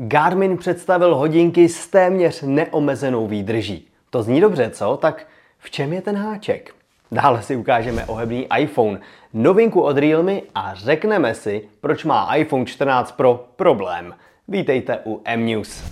Garmin představil hodinky s téměř neomezenou výdrží. To zní dobře, co? Tak v čem je ten háček? Dále si ukážeme ohebný iPhone, novinku od Realme a řekneme si, proč má iPhone 14 Pro problém. Vítejte u M-News.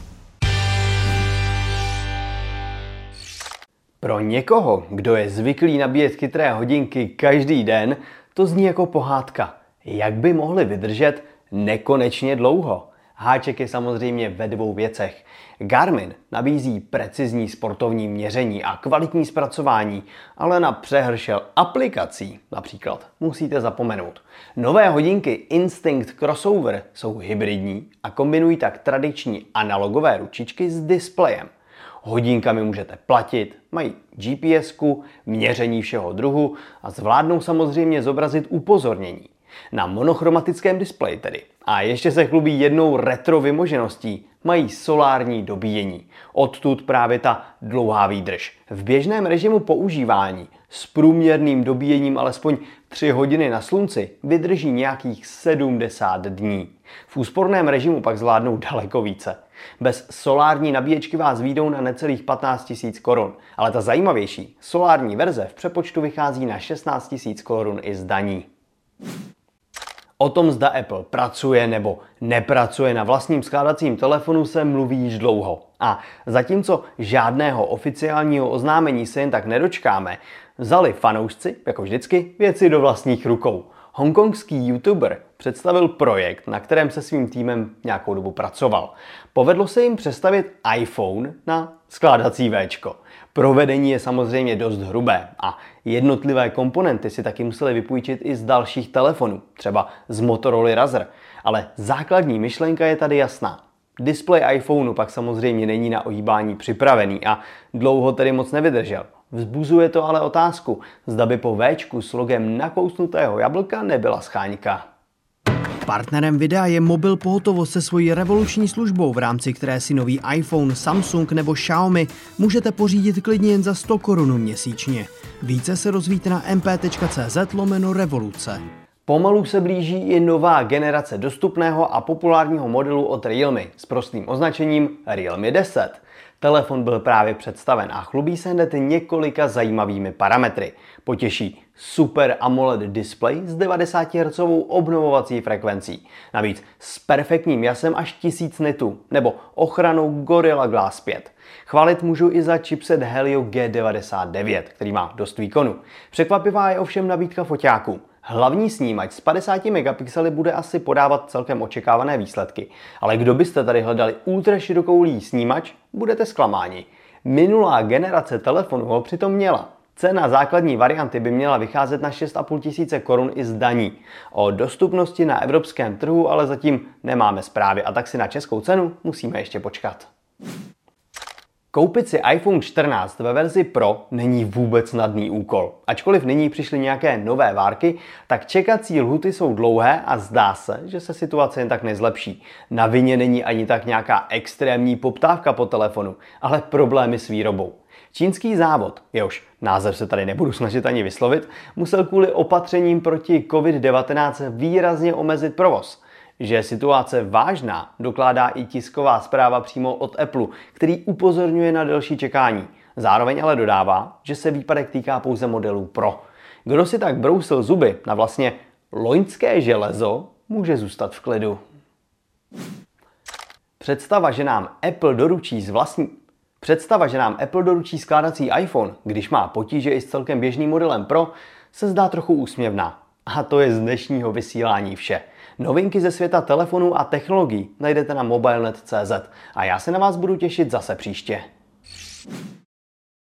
Pro někoho, kdo je zvyklý nabíjet chytré hodinky každý den, to zní jako pohádka. Jak by mohli vydržet nekonečně dlouho? Háček je samozřejmě ve dvou věcech. Garmin nabízí precizní sportovní měření a kvalitní zpracování, ale na přehršel aplikací například musíte zapomenout. Nové hodinky Instinct Crossover jsou hybridní a kombinují tak tradiční analogové ručičky s displejem. Hodinkami můžete platit, mají GPS, měření všeho druhu a zvládnou samozřejmě zobrazit upozornění. Na monochromatickém displeji tedy. A ještě se chlubí jednou retro vymožeností. Mají solární dobíjení. Odtud právě ta dlouhá výdrž. V běžném režimu používání s průměrným dobíjením alespoň 3 hodiny na slunci vydrží nějakých 70 dní. V úsporném režimu pak zvládnou daleko více. Bez solární nabíječky vás výjdou na necelých 15 000 korun, ale ta zajímavější, solární verze v přepočtu vychází na 16 000 korun i z daní. O tom, zda Apple pracuje nebo nepracuje na vlastním skládacím telefonu, se mluví již dlouho. A zatímco žádného oficiálního oznámení se jen tak nedočkáme, vzali fanoušci, jako vždycky, věci do vlastních rukou. Hongkongský youtuber představil projekt, na kterém se svým týmem nějakou dobu pracoval. Povedlo se jim přestavit iPhone na skládací Včko. Provedení je samozřejmě dost hrubé a jednotlivé komponenty si taky museli vypůjčit i z dalších telefonů, třeba z Motorola Razr. Ale základní myšlenka je tady jasná. Display iPhoneu pak samozřejmě není na ohýbání připravený a dlouho tedy moc nevydržel. Vzbuzuje to ale otázku, zda by po Včku s logem nakousnutého jablka nebyla scháňka. Partnerem videa je mobil pohotovost se svojí revoluční službou, v rámci které si nový iPhone, Samsung nebo Xiaomi můžete pořídit klidně jen za 100 korun měsíčně. Více se rozvíte na mp.cz lomeno revoluce. Pomalu se blíží i nová generace dostupného a populárního modelu od Realme s prostým označením Realme 10. Telefon byl právě představen a chlubí se hned několika zajímavými parametry. Potěší Super AMOLED display s 90 Hz obnovovací frekvencí. Navíc s perfektním jasem až 1000 nitů nebo ochranou Gorilla Glass 5. Chválit můžu i za chipset Helio G99, který má dost výkonu. Překvapivá je ovšem nabídka foťáků. Hlavní snímač s 50 megapixely bude asi podávat celkem očekávané výsledky, ale kdo byste tady hledali ultra širokoulý snímač, budete zklamáni. Minulá generace telefonu ho přitom měla. Cena základní varianty by měla vycházet na 6,5 tisíce korun i z daní. O dostupnosti na evropském trhu ale zatím nemáme zprávy a tak si na českou cenu musíme ještě počkat. Koupit si iPhone 14 ve verzi Pro není vůbec snadný úkol. Ačkoliv nyní přišly nějaké nové várky, tak čekací lhuty jsou dlouhé a zdá se, že se situace jen tak nezlepší. Na vině není ani tak nějaká extrémní poptávka po telefonu, ale problémy s výrobou. Čínský závod, jehož název se tady nebudu snažit ani vyslovit, musel kvůli opatřením proti COVID-19 výrazně omezit provoz. Že je situace vážná, dokládá i tisková zpráva přímo od Apple, který upozorňuje na delší čekání. Zároveň ale dodává, že se výpadek týká pouze modelů Pro. Kdo si tak brousil zuby na vlastně loňské železo, může zůstat v klidu. Představa, že nám Apple doručí z vlastní Představa, že nám Apple doručí skládací iPhone, když má potíže i s celkem běžným modelem Pro, se zdá trochu úsměvná. A to je z dnešního vysílání vše. Novinky ze světa telefonů a technologií najdete na mobilenet.cz a já se na vás budu těšit zase příště.